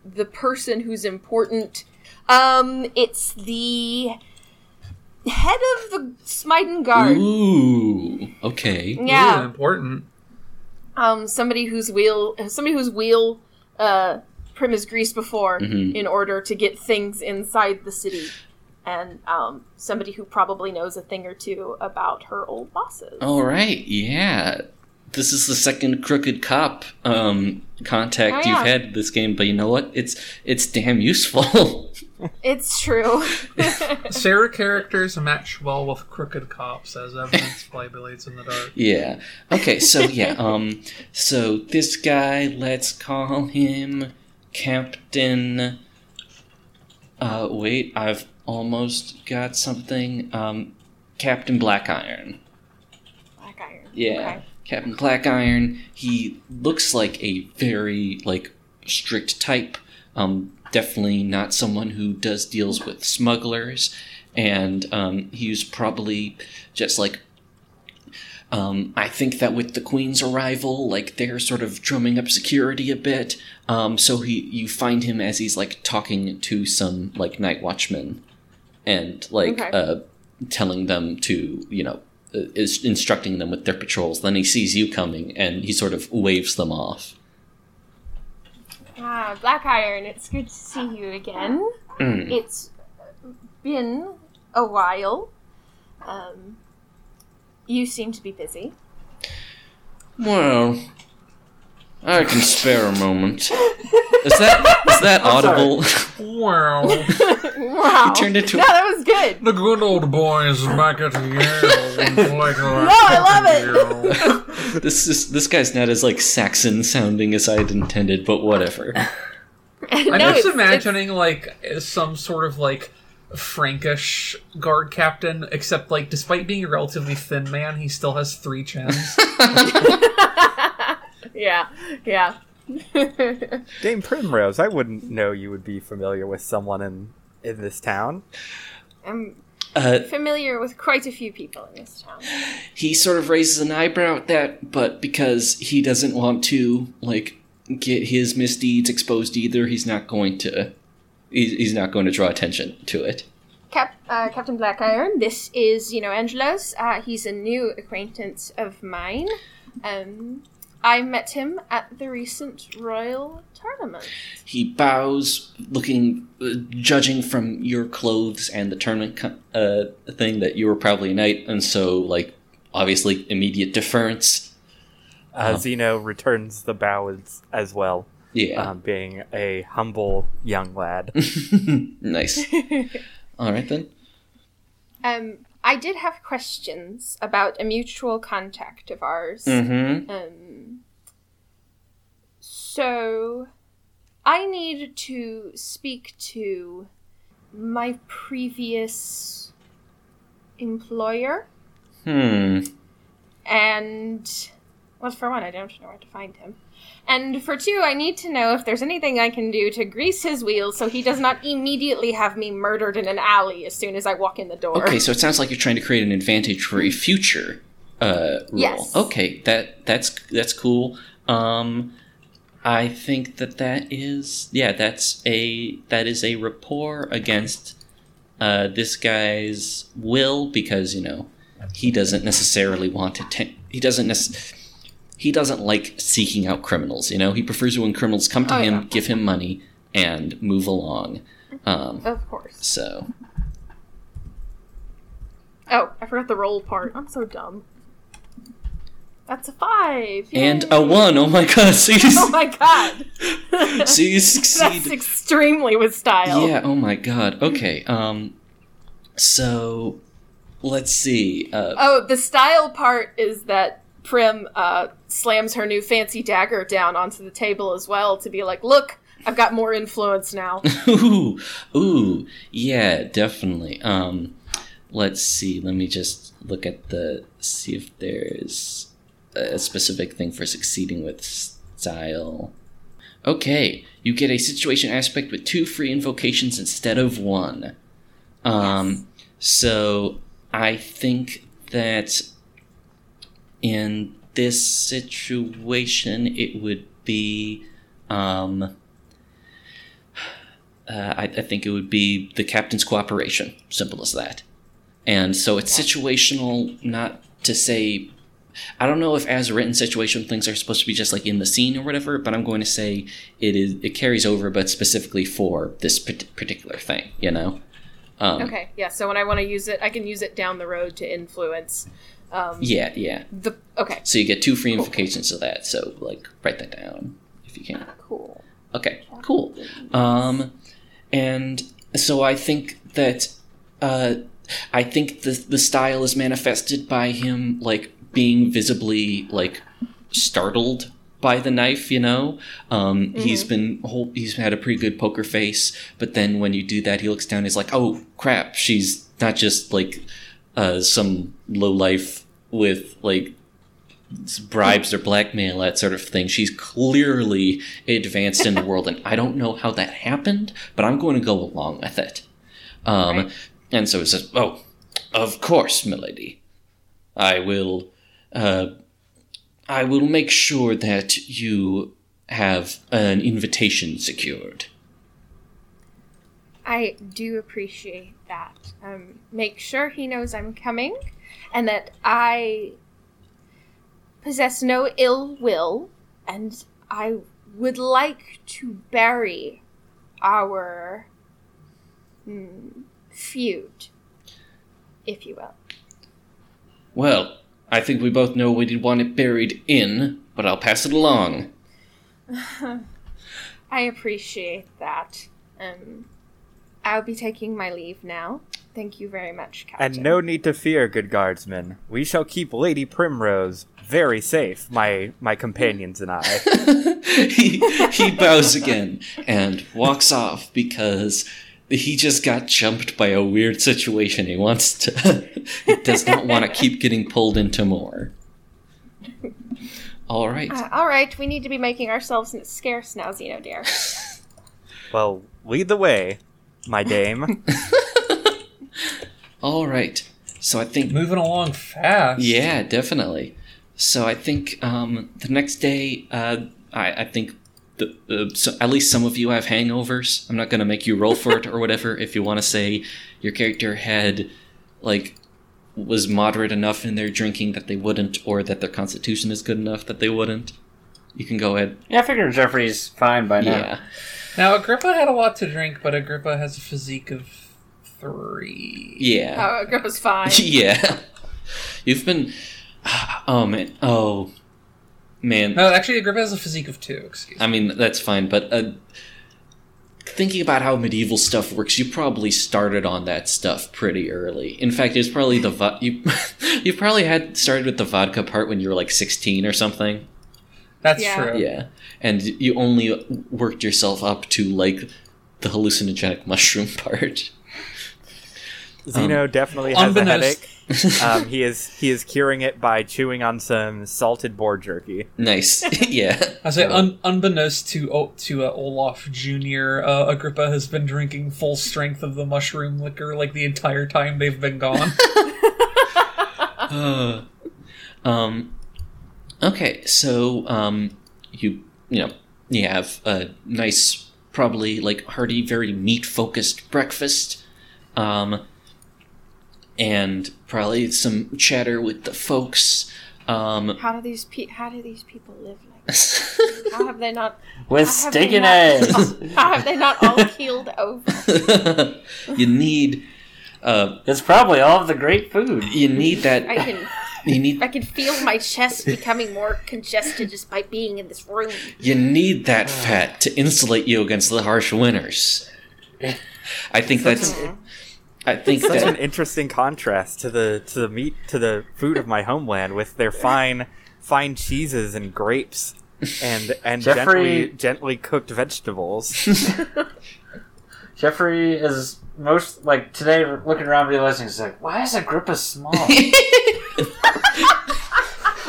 the person who's important. Um, it's the head of the Smiden Guard. Ooh, okay. Yeah, Ooh, important. Um, somebody whose wheel, somebody whose wheel, uh, Prim has greased before Mhm. in order to get things inside the city, and um, somebody who probably knows a thing or two about her old bosses. All right, yeah. This is the second crooked cop um, contact Oh, you've had this game, but you know what? It's it's damn useful. *laughs* It's true. *laughs* Sarah characters match well with crooked cops, as evidence by Blades in the Dark. yeah. Okay, so yeah, um so this guy, let's call him Captain uh wait, I've almost got something. Um Captain Black Iron. Black Iron. Yeah. Okay. Captain Black Iron. He looks like a very like strict type. Um, definitely not someone who does deals with smugglers, and um, he was probably just like. Um, I think that with the Queen's arrival, like they're sort of drumming up security a bit. Um, so he, you find him as he's like talking to some like night watchmen, and like Okay. uh, telling them to, you know, uh, is instructing them with their patrols. Then he sees you coming, and he sort of waves them off. Ah, Black Iron. It's good to see you again. Mm. It's been a while. Um, you seem to be busy. Well, I can spare a moment. Is that is that audible? Well, *laughs* wow. He turned into- No, that was good. the good old boys back at Yale. *laughs* no, I love it. *laughs* this is this guy's not as like Saxon sounding as I'd intended, but whatever. *laughs* I'm No, just it's- imagining like some sort of like Frankish guard captain, except like despite being a relatively thin man, he still has three chins. *laughs* yeah, yeah. Dame Primrose, I wouldn't know you would be familiar with someone in in this town. I'm Uh, familiar with quite a few people in this town. he sort of raises an eyebrow at that, but because he doesn't want to like get his misdeeds exposed either, he's not going to. He's, he's not going to draw attention to it. Cap- uh, Captain Black Iron, this is, you know, Angelos. Uh, he's a new acquaintance of mine. Um, I met him at the recent royal tournament. He bows, looking, uh, judging from your clothes and the tournament co- uh, thing that you were probably a knight, and so like obviously immediate deference. Uh, Zeno returns the bow as, as well. Yeah. um, being a humble young lad. *laughs* nice. *laughs* All right then. Um, I did have questions about a mutual contact of ours. Mm-hmm. Um, so, I need to speak to my previous employer, Hmm. and well, for one, I don't know where to find him. And for two, I need to know if there's anything I can do to grease his wheels so he does not immediately have me murdered in an alley as soon as I walk in the door. Okay, so it sounds like you're trying to create an advantage for a future uh roll. Yes. Okay, that that's that's cool. Um I think that that is yeah, that's a that is a rapport against uh this guy's will because, you know, he doesn't necessarily want to te- he doesn't necess- he doesn't like seeking out criminals, you know? He prefers when criminals come to Oh, him, yeah. give him money and move along. Um Of course. so Oh, I forgot the roll part. I'm so dumb. That's a five. and a one. Oh my god! *laughs* So you, Oh my god. *laughs* so you *laughs* That's succeed. extremely with style. Yeah. Oh my god. Okay. Um. So, let's see. Uh, Oh, the style part is that Prim uh, slams her new fancy dagger down onto the table as well to be like, look, I've got more influence now. *laughs* ooh, ooh, yeah, definitely. Um, let's see. Let me just look at the see if there's a specific thing for succeeding with style. Okay, you get a situation aspect with two free invocations instead of one. Um, so I think that in this situation, it would be, um, uh, I, I think it would be the captain's cooperation. Simple as that. And so it's situational, not to say. I don't know if as written situation things are supposed to be just like in the scene or whatever, but I'm going to say it is it carries over, but specifically for this particular thing, you know. Um, okay, yeah, so when I want to use it, I can use it down the road to influence. Um, Yeah, yeah. The Okay, So you get two free invocations of that. So like write that down if you can. Cool. Okay, cool. Um, and so I think that uh, I think the the style is manifested by him like being visibly like startled by the knife. You know, um, he's been whole, he's had a pretty good poker face, but then when you do that, he looks down. He's like, oh crap, she's not just like uh, some low life with like bribes or blackmail, that sort of thing. She's clearly advanced in the *laughs* world, and I don't know how that happened, but I'm going to go along with it. Um, Right. And so it says, "Oh, of course, milady. I will. Uh, I will make sure that you have an invitation secured." I do appreciate that. Um, make sure he knows I'm coming and that I possess no ill will, and I would like to bury our hmm, feud, if you will. Well, I think we both know we'd want it buried in, but I'll pass it along. *laughs* I appreciate that. Um, I'll be taking my leave now. Thank you very much, Captain. And no need to fear, good guardsmen. We shall keep Lady Primrose very safe, my my companions and I. *laughs* *laughs* he he bows again and walks off because he just got jumped by a weird situation. He wants to he does not want to keep getting pulled into more. *laughs* All right. Uh, all right, we need to be making ourselves scarce now, Zeno dear. well, lead the way, my dame. *laughs* All right. So I think Moving along fast. Yeah, definitely. So I think um, the next day, uh, I, I think the, uh, so at least some of you have hangovers. I'm not going to make you roll for it or whatever. If you want to say your character had like was moderate enough in their drinking that they wouldn't, or that their constitution is good enough that they wouldn't, you can go ahead. Yeah, I figure Jeffrey's fine by now. Yeah. Now Agrippa had a lot to drink, but Agrippa has a physique of three. Yeah. oh, Agrippa's fine. *laughs* yeah. You've been. *sighs* Oh man. Oh. man, No, actually, Agrippa has a physique of two. Excuse me. I mean that's fine, but uh, thinking about how medieval stuff works, you probably started on that stuff pretty early. In fact, it's probably the vo- you *laughs* you probably had started with the vodka part when you were like sixteen or something. That's Yeah. true. Yeah, and you only worked yourself up to like the hallucinogenic mushroom *laughs* part. Zeno definitely has a headache. *laughs* Um, he is he is curing it by chewing on some salted boar jerky. Nice, *laughs* yeah. I say, un- unbeknownst to O- to uh, Olaf Junior, uh, Agrippa has been drinking full strength of the mushroom liquor like the entire time they've been gone. Uh, um, okay, so um, you you know you have a nice, probably like hearty, very meat focused breakfast, um, and probably some chatter with the folks. Um, How do these pe- How do these people live like? This? *laughs* How have they not? With how have they stinking eggs. *laughs* How have they not all keeled over? *laughs* you need uh, It's probably all of the great food. you need that I can you *laughs* need I can feel my chest becoming more congested just by being in this room. You need that fat to insulate you against the harsh winters. I think that's. I think Such an interesting contrast to the to the meat to the food of my homeland with their fine fine cheeses and grapes and and Jeffrey- gently gently cooked vegetables. *laughs* Jeffrey is most like today looking around realizing he's like, why is Agrippa small? *laughs*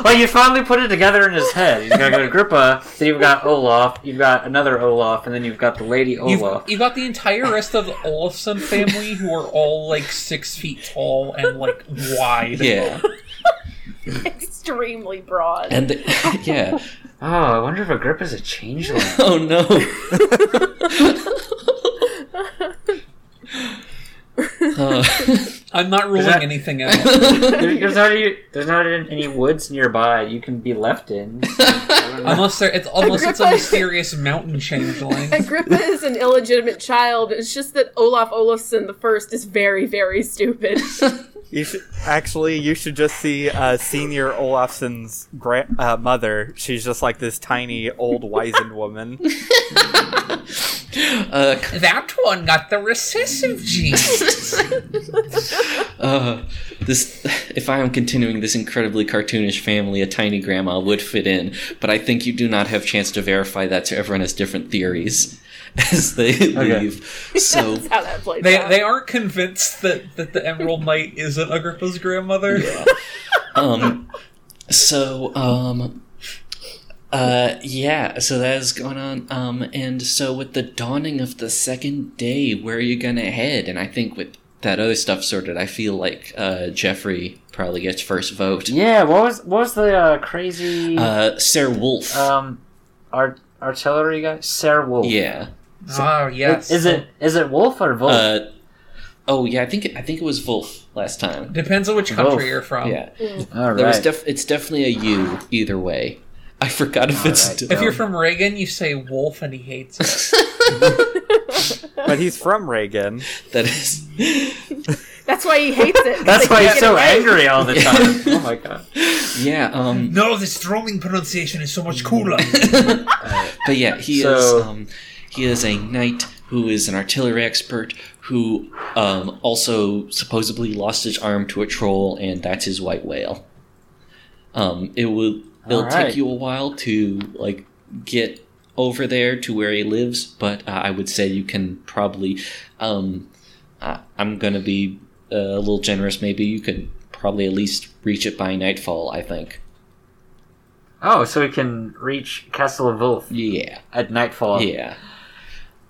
like you finally put it together in his head. He's got Agrippa, then you've got Olaf, you've got another Olaf, and then you've got the lady You've, Olaf. you've got the entire rest of the Olafson family who are all like six feet tall and like wide. Yeah. *laughs* Extremely broad. And. The, *laughs* yeah. Oh, I wonder if Agrippa's a changeling. *laughs* Oh no. *laughs* Uh, *laughs* I'm not ruling that- anything *laughs* out. There- there's not any, there's not any woods nearby you can be left in. I. Unless there, it's unless it's a mysterious mountain changeling. Agrippa is an illegitimate child. It's just that Olaf Olafson the First is very, very stupid. You should actually you should just see uh, senior Olafson's gra- uh, mother. She's just like this tiny old wizened woman. Uh, That one got the recessive gene. *laughs* uh, this. If I am continuing this incredibly cartoonish family, a tiny grandma would fit in, but I think you do not have chance to verify that, so everyone has different theories *laughs* as they leave. So. *laughs* That's how that They out. they aren't convinced that, that the Emerald Knight isn't Agrippa's grandmother. um so um uh yeah so that is going on um and so with the dawning of the second day where are you gonna head and i think with that other stuff sorted i feel like uh jeffrey probably gets first vote Yeah, what was what was the uh, crazy uh Sir wolf um art artillery guy? Sir Wolf. yeah Oh yes. Is it is it Wolf or Wolf? uh oh yeah i think it, i think it was wolf last time Depends on which country Both. you're from. yeah All there was def- it's definitely a u either way *laughs* i forgot if it's Alright. If you're from Reagan, you say Wolf, and he hates it. *laughs* But he's from Reagan. that is That's why he hates it. That's why he's so it angry all the time. *laughs* oh my god. yeah um no, this Roman pronunciation is so much cooler. But yeah, he So- is um, he is a knight who is an artillery expert who um, also supposedly lost his arm to a troll, and that's his white whale. Um, it will it'll Alright. take you a while to like get over there to where he lives, but uh, I would say you can probably. Um, I, I'm gonna be uh, a little generous. Maybe you could probably at least reach it by nightfall. I think. Oh, so we can reach Castle of Wolf Yeah. at nightfall. Yeah.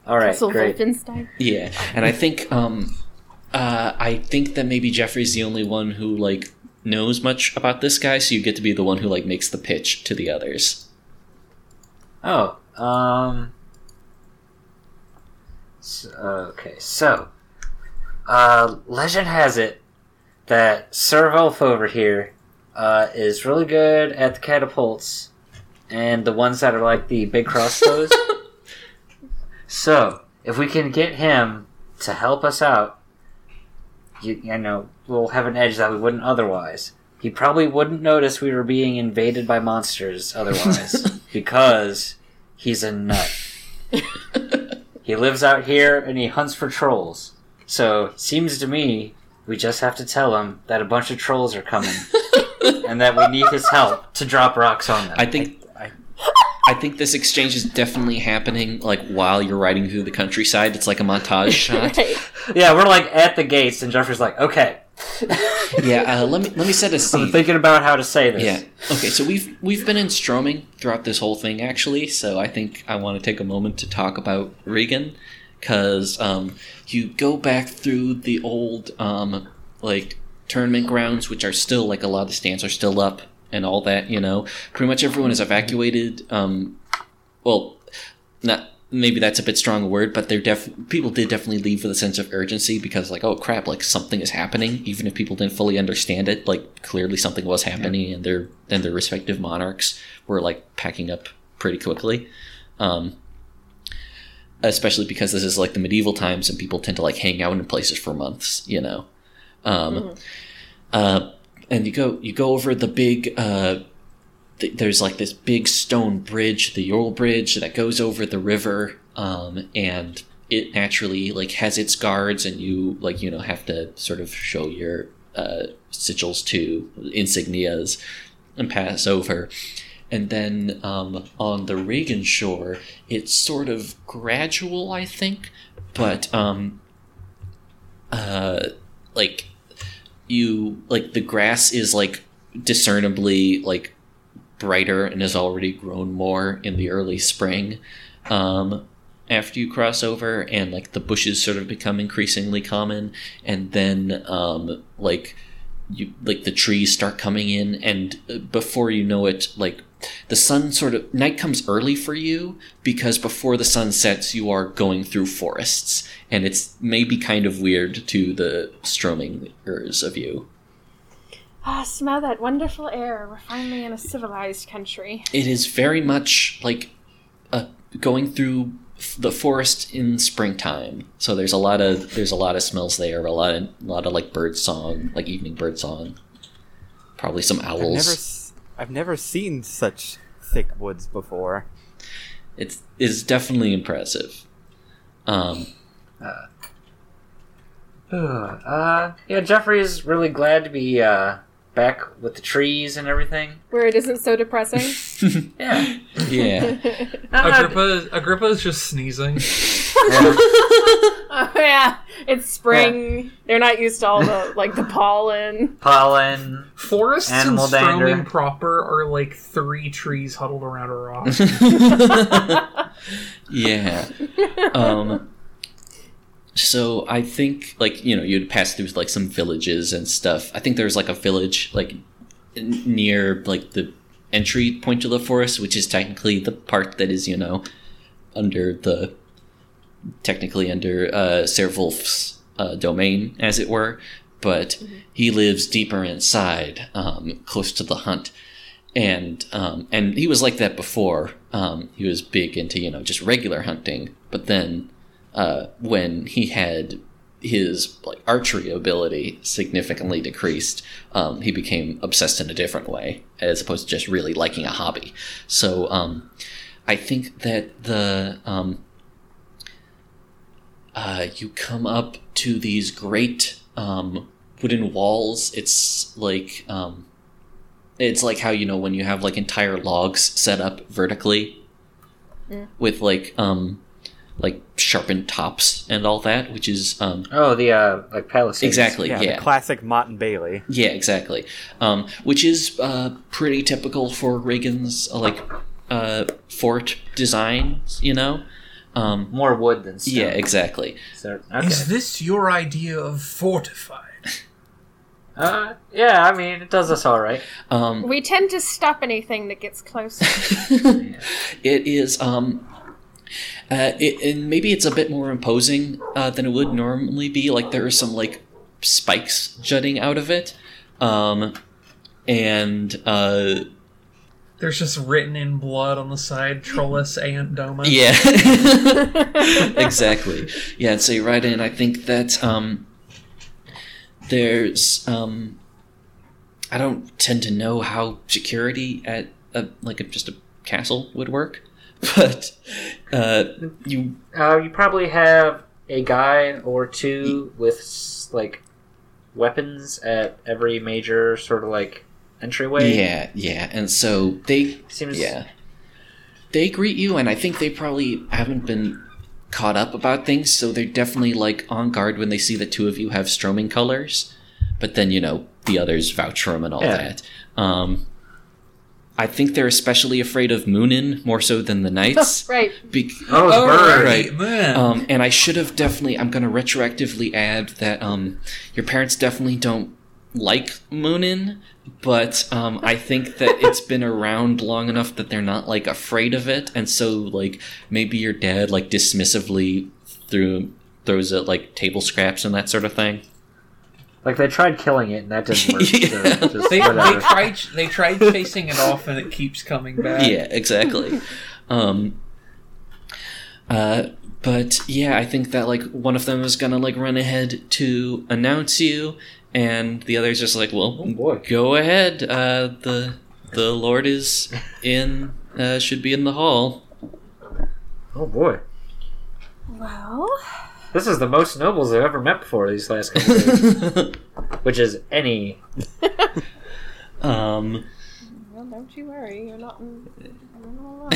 All right, Castle great. Wolfenstein. Yeah, and I think um, uh, I think that maybe Jeffrey's the only one who like knows much about this guy, so you get to be the one who like makes the pitch to the others. Oh, um. So, okay, so. Uh, legend has it that Sir Wolf over here uh, is really good at the catapults and the ones that are like the big crossbows. *laughs* so, if we can get him to help us out, you, you know, we'll have an edge that we wouldn't otherwise. he probably wouldn't notice we were being invaded by monsters otherwise *laughs* because he's a nut. he lives out here and he hunts for trolls. So, seems to me we just have to tell him that a bunch of trolls are coming *laughs* and that we need his help to drop rocks on them. I think I, I think this exchange is definitely happening like while you're riding through the countryside. It's like a montage *laughs* shot. Right. yeah, we're like at the gates and Jeffrey's like, "Okay, Yeah, uh, let me let me set a I'm scene. thinking about how to say this." Yeah. Okay, so we've we've been in Stroming throughout this whole thing actually, so I think I want to take a moment to talk about Regan cuz um you go back through the old um like tournament grounds which are still like a lot of the stands are still up and all that, you know. Pretty much everyone is evacuated um well not maybe that's a bit strong a word, but they're def people did definitely leave with a sense of urgency because like, oh crap, like something is happening, even if people didn't fully understand it. Like clearly something was happening, and their and their respective monarchs were like packing up pretty quickly. Um, especially because this is like the medieval times, and people tend to like hang out in places for months, you know. Um, uh, and you go you go over the big uh, th- there's like this big stone bridge, the Yorl Bridge, that goes over the river, um, and it naturally like has its guards, and you like you know have to sort of show your uh, sigils to insignias and pass over. And then um, on the Reagan shore, it's sort of gradual, I think, but um, uh, like you like the grass is like discernibly like brighter and has already grown more in the early spring um, after you cross over and like the bushes sort of become increasingly common and then um, like you like the trees start coming in and uh, before you know it like the sun sort of night comes early for you because before the sun sets you are going through forests and it's maybe kind of weird to the stromingers of you Ah, smell that wonderful air. We're finally in a civilized country. it is very much like uh, going through the forest in springtime. So there's a lot of there's a lot of smells there, a lot of a lot of like bird song, like evening bird song. Probably some I've never, owls. S- I've never seen such thick woods before. It's it's definitely impressive. Um, uh, yeah, Jeffrey is really glad to be uh, back with the trees and everything. Where it isn't so depressing. *laughs* Yeah. yeah, *laughs* Agrippa, Agrippa is just sneezing. *laughs* oh yeah, it's spring. They're not used to all the like the pollen. Pollen. Forests Animal in Stroming dander. proper are like three trees huddled around a rock. yeah. Um, so I think like you know you'd pass through like some villages and stuff. I think there's like a village like near like the entry point to the forest, which is technically the part that is you know under the technically under uh, Servolf's uh, domain, as it were. But he lives deeper inside, um, close to the hunt and um, and he was like that before. Um, he was big into you know just regular hunting, but then uh, when he had his like archery ability significantly decreased, um, he became obsessed in a different way, as opposed to just really liking a hobby. So um, I think that the um, uh, you come up to these great um, wooden walls. It's like um, it's like how you know when you have like entire logs set up vertically with like um like sharpened tops and all that, which is um Oh, the uh, like palisades. exactly Yeah, yeah the classic Motte and Bailey. yeah exactly um which is uh pretty typical for Reagan's uh, like uh fort designs, you know um More wood than stone. yeah exactly So, okay. Is this your idea of fortified? *laughs* uh, yeah, I mean, it does us all right. um We tend to stop anything that gets close. *laughs* it is um uh, it, and maybe it's a bit more imposing uh, than it would normally be. Like there are some like spikes jutting out of it. Um and uh There's just written in blood on the side, Trollus *laughs* Aunt Doma. yeah. *laughs* *laughs* Exactly. Yeah and so you write in i think that um there's um I don't tend to know how security at a, like a, just a castle would work, *laughs* but uh, you Uh, you probably have a guy or two with like weapons at every major sort of like entryway. yeah yeah, and so they seems yeah they greet you, and I think they probably haven't been caught up about things, so they're definitely like on guard when they see the two of you have stroming colors, but then you know the others vouch for them and all Yeah. that. Um, I think they're especially afraid of Moonin more so than the *laughs* knights. Right. Bec- Oh, Oh, bird. Right. man. Um, and I should have definitely. I'm going to retroactively add that um, your parents definitely don't like Moonin, but um, I think that *laughs* it's been around long enough that they're not like afraid of it, and so like maybe your dad like dismissively threw throws it like table scraps and that sort of thing. Like they tried killing it and that didn't work. *laughs* Yeah. So just they, they tried they tried chasing it off and it keeps coming back. Yeah, exactly. um, uh, but yeah, I think that like one of them is gonna like run ahead to announce you, and the other's just like, well, Oh, boy. go ahead. Uh, the the Lord is in. Uh, should be in the hall. Oh boy, Well, this is the most nobles I've ever met before these last couple days, *laughs* which is any. um, Well, don't you worry. You're not. In, you're not alone.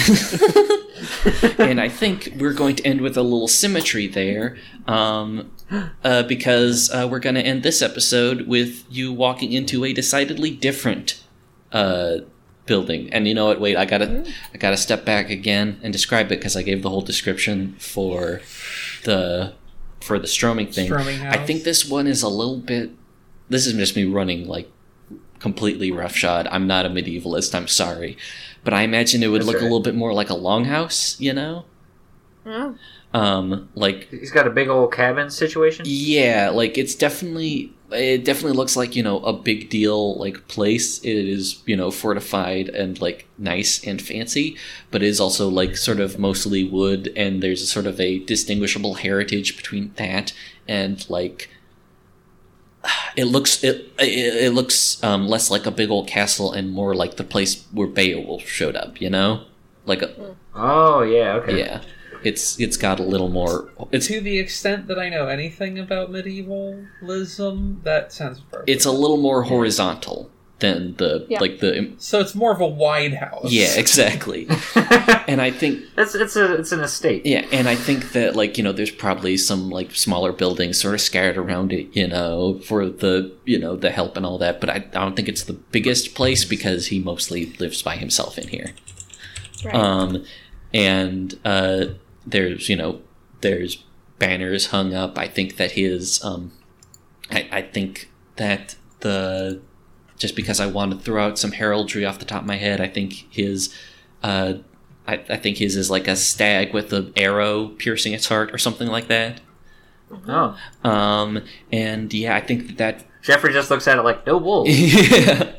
*laughs* and I think we're going to end with a little symmetry there, um, uh, because uh, we're going to end this episode with you walking into a decidedly different uh, building. And you know what? Wait, I gotta, I gotta step back again and describe it because I gave the whole description for the for the stroming thing. Stroming I think this one is a little bit. This is just me running like completely roughshod. I'm not a medievalist. I'm sorry, but I imagine it would That's look a little bit more like a longhouse. You know, Oh. Um, like He's got a big old cabin situation. yeah, like it's definitely it definitely looks like you know a big deal like place. It is you know fortified and like nice and fancy, but it is also like sort of mostly wood, and there's a sort of a distinguishable heritage between that and like *sighs* it looks it it, it looks um, less like a big old castle and more like the place where Beowulf showed up. You know, like a, Oh yeah, okay. yeah. It's it's got a little more. It's to the extent that I know anything about medievalism, that sounds perfect. it's a little more horizontal than the Yeah. like the so it's more of a wide house. yeah exactly *laughs* and i think it's it's a it's an estate. yeah and i think that like you know there's probably some like smaller buildings sort of scattered around it you know for the you know the help and all that but i, I don't think it's the biggest place because he mostly lives by himself in here Right. um and uh there's you know there's banners hung up i think that his um i i think that the just because i want to throw out some heraldry off the top of my head i think his uh i, I think his is like a stag with an arrow piercing its heart or something like that Oh, um and yeah i think that that Jeffrey just looks at it like no wolves. *laughs* yeah.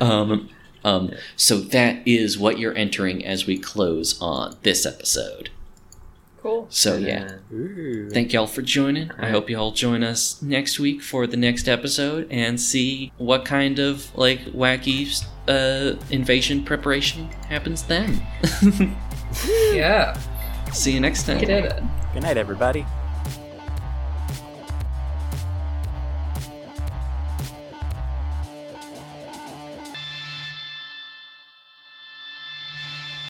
Um, um, so that is what you're entering as we close on this episode. Cool. So yeah, Ooh. thank y'all for joining. I hope y'all join us next week for the next episode and see what kind of like wacky uh, invasion preparation happens then. *laughs* Yeah. see you next time. Good night, everybody.